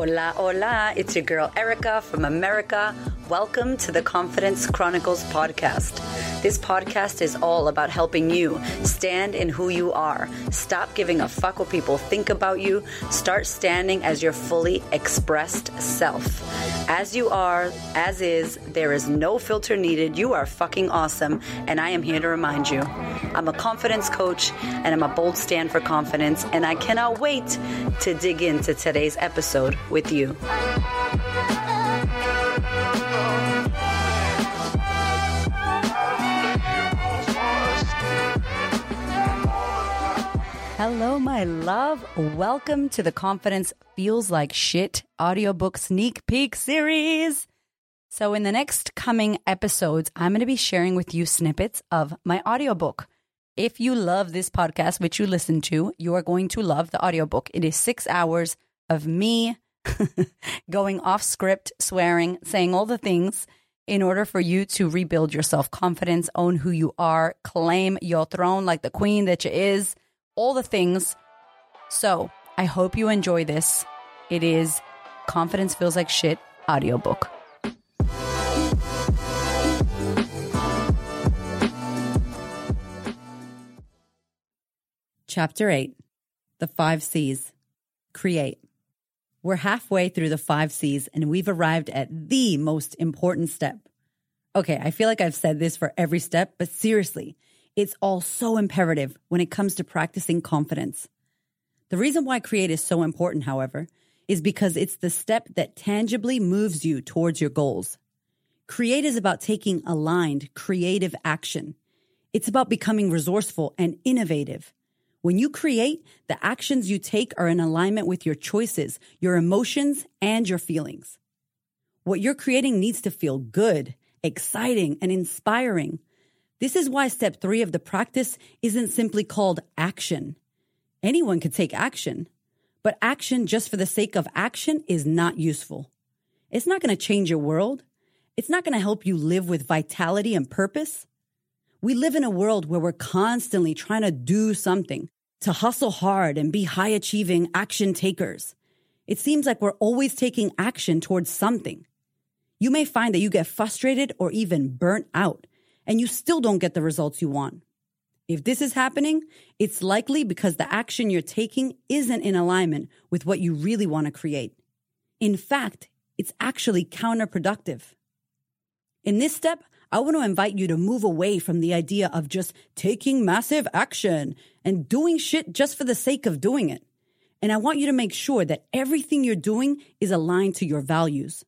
Hola, hola. It's your girl Erica from America. Welcome to the Confidence Chronicles podcast. This podcast is all about helping you stand in who you are. Stop giving a fuck what people think about you. Start standing as your fully expressed self. As you are, as is, there is no filter needed. You are fucking awesome, and I am here to remind you. I'm a confidence coach, and I'm a bold stand for confidence, and I cannot wait to dig into today's episode with you. Hello, my love. Welcome to the Confidence Feels Like Shit audiobook sneak peek series. So, in the next coming episodes, I'm going to be sharing with you snippets of my audiobook. If you love this podcast, which you listen to, you are going to love the audiobook. It is six hours of me going off script, swearing, saying all the things in order for you to rebuild your self confidence, own who you are, claim your throne like the queen that you is, all the things. So I hope you enjoy this. It is Confidence Feels Like Shit audiobook. Chapter 8 The Five C's Create. We're halfway through the five C's and we've arrived at the most important step. Okay, I feel like I've said this for every step, but seriously, it's all so imperative when it comes to practicing confidence. The reason why create is so important, however, is because it's the step that tangibly moves you towards your goals. Create is about taking aligned, creative action. It's about becoming resourceful and innovative. When you create, the actions you take are in alignment with your choices, your emotions, and your feelings. What you're creating needs to feel good, exciting, and inspiring. This is why step three of the practice isn't simply called action. Anyone could take action, but action just for the sake of action is not useful. It's not going to change your world. It's not going to help you live with vitality and purpose. We live in a world where we're constantly trying to do something, to hustle hard and be high achieving action takers. It seems like we're always taking action towards something. You may find that you get frustrated or even burnt out and you still don't get the results you want. If this is happening, it's likely because the action you're taking isn't in alignment with what you really want to create. In fact, it's actually counterproductive. In this step, I want to invite you to move away from the idea of just taking massive action and doing shit just for the sake of doing it. And I want you to make sure that everything you're doing is aligned to your values.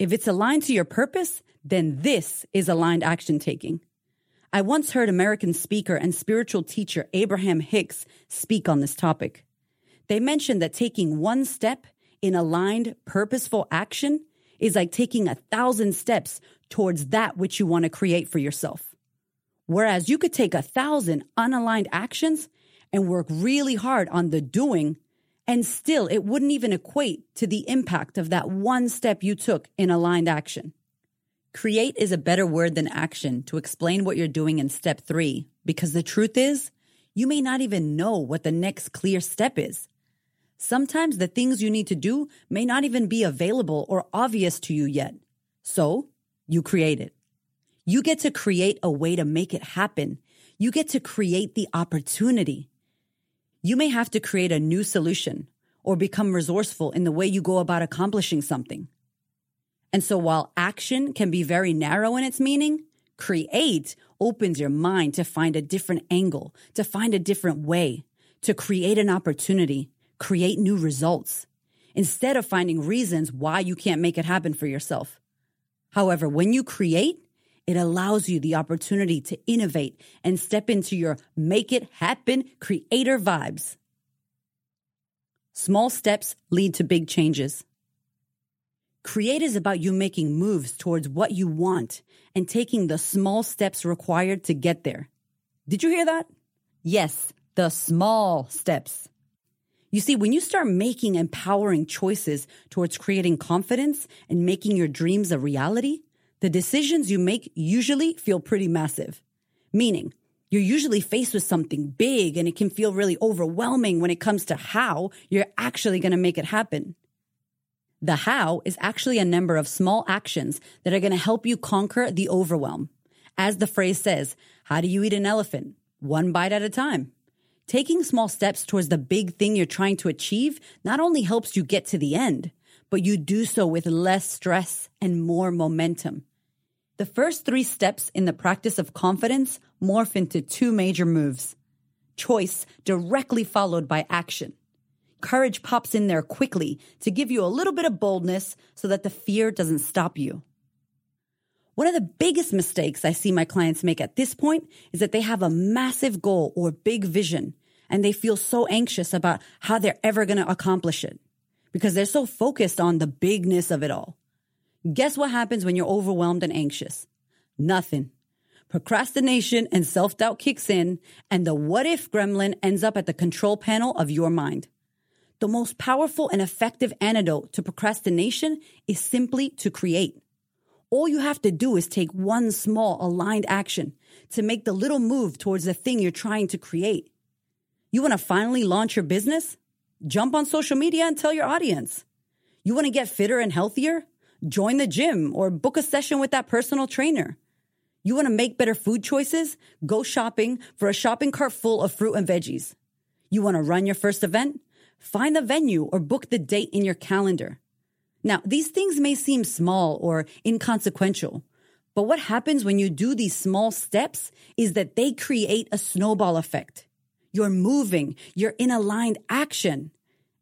If it's aligned to your purpose, then this is aligned action taking. I once heard American speaker and spiritual teacher Abraham Hicks speak on this topic. They mentioned that taking one step in aligned, purposeful action is like taking a thousand steps towards that which you want to create for yourself. Whereas you could take a thousand unaligned actions and work really hard on the doing, and still it wouldn't even equate to the impact of that one step you took in aligned action. Create is a better word than action to explain what you're doing in step three, because the truth is, you may not even know what the next clear step is. Sometimes the things you need to do may not even be available or obvious to you yet. So you create it. You get to create a way to make it happen. You get to create the opportunity. You may have to create a new solution or become resourceful in the way you go about accomplishing something. And so while action can be very narrow in its meaning, create opens your mind to find a different angle, to find a different way, to create an opportunity, create new results instead of finding reasons why you can't make it happen for yourself. However, when you create, it allows you the opportunity to innovate and step into your make it happen creator vibes. Small steps lead to big changes. Create is about you making moves towards what you want and taking the small steps required to get there. Did you hear that? Yes, the small steps. You see, when you start making empowering choices towards creating confidence and making your dreams a reality, the decisions you make usually feel pretty massive. Meaning, you're usually faced with something big and it can feel really overwhelming when it comes to how you're actually going to make it happen. The how is actually a number of small actions that are going to help you conquer the overwhelm. As the phrase says, how do you eat an elephant? One bite at a time. Taking small steps towards the big thing you're trying to achieve not only helps you get to the end, but you do so with less stress and more momentum. The first three steps in the practice of confidence morph into two major moves. Choice directly followed by action. Courage pops in there quickly to give you a little bit of boldness so that the fear doesn't stop you. One of the biggest mistakes I see my clients make at this point is that they have a massive goal or big vision and they feel so anxious about how they're ever going to accomplish it because they're so focused on the bigness of it all. Guess what happens when you're overwhelmed and anxious? Nothing. Procrastination and self doubt kicks in and the what if gremlin ends up at the control panel of your mind. The most powerful and effective antidote to procrastination is simply to create. All you have to do is take one small aligned action to make the little move towards the thing you're trying to create. You want to finally launch your business? Jump on social media and tell your audience. You want to get fitter and healthier? Join the gym or book a session with that personal trainer. You want to make better food choices? Go shopping for a shopping cart full of fruit and veggies. You want to run your first event? Find the venue or book the date in your calendar. Now, these things may seem small or inconsequential, but what happens when you do these small steps is that they create a snowball effect. You're moving, you're in aligned action.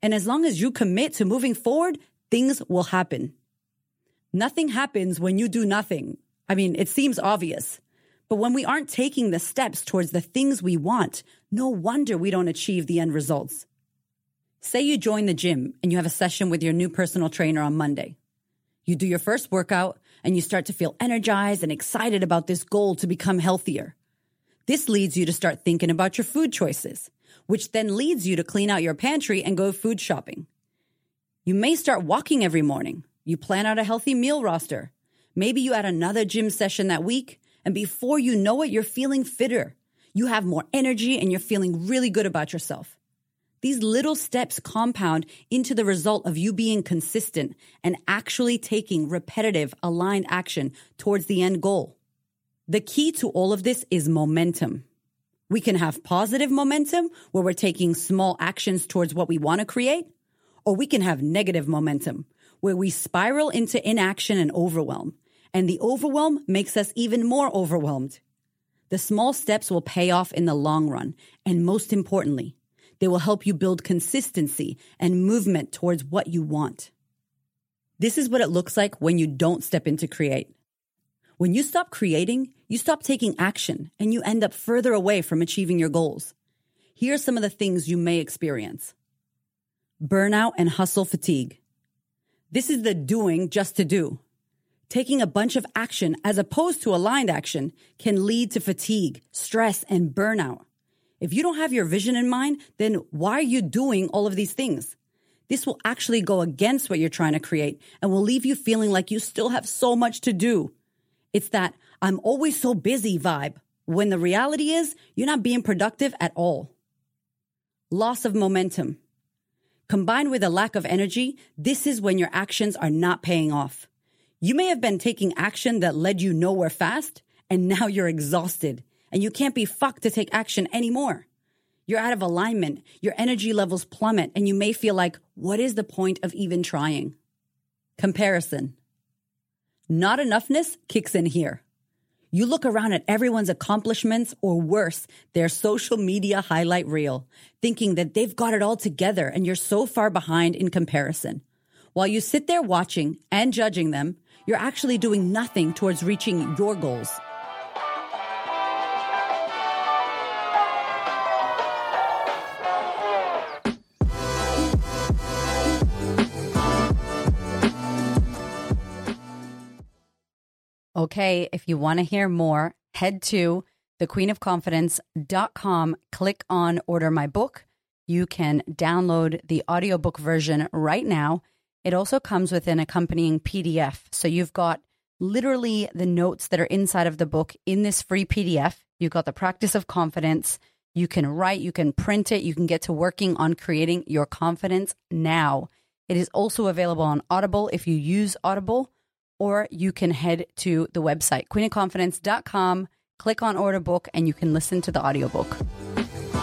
And as long as you commit to moving forward, things will happen. Nothing happens when you do nothing. I mean, it seems obvious. But when we aren't taking the steps towards the things we want, no wonder we don't achieve the end results. Say you join the gym and you have a session with your new personal trainer on Monday. You do your first workout and you start to feel energized and excited about this goal to become healthier. This leads you to start thinking about your food choices, which then leads you to clean out your pantry and go food shopping. You may start walking every morning. You plan out a healthy meal roster. Maybe you add another gym session that week, and before you know it, you're feeling fitter. You have more energy and you're feeling really good about yourself. These little steps compound into the result of you being consistent and actually taking repetitive, aligned action towards the end goal. The key to all of this is momentum. We can have positive momentum where we're taking small actions towards what we want to create, or we can have negative momentum where we spiral into inaction and overwhelm. And the overwhelm makes us even more overwhelmed. The small steps will pay off in the long run. And most importantly, they will help you build consistency and movement towards what you want. This is what it looks like when you don't step into create. When you stop creating, you stop taking action and you end up further away from achieving your goals. Here are some of the things you may experience. Burnout and hustle fatigue. This is the doing just to do. Taking a bunch of action as opposed to aligned action can lead to fatigue, stress, and burnout. If you don't have your vision in mind, then why are you doing all of these things? This will actually go against what you're trying to create and will leave you feeling like you still have so much to do. It's that I'm always so busy vibe when the reality is you're not being productive at all. Loss of momentum. Combined with a lack of energy, this is when your actions are not paying off. You may have been taking action that led you nowhere fast, and now you're exhausted and you can't be fucked to take action anymore. You're out of alignment, your energy levels plummet, and you may feel like, what is the point of even trying? Comparison. Not enoughness kicks in here. You look around at everyone's accomplishments, or worse, their social media highlight reel, thinking that they've got it all together and you're so far behind in comparison. While you sit there watching and judging them, you're actually doing nothing towards reaching your goals. Okay, if you want to hear more, head to thequeenofconfidence.com, click on order my book. You can download the audiobook version right now. It also comes with an accompanying PDF. So you've got literally the notes that are inside of the book in this free PDF. You've got the practice of confidence. You can write, you can print it, you can get to working on creating your confidence now. It is also available on Audible if you use Audible, or you can head to the website, queenofconfidence.com, click on order book, and you can listen to the audiobook.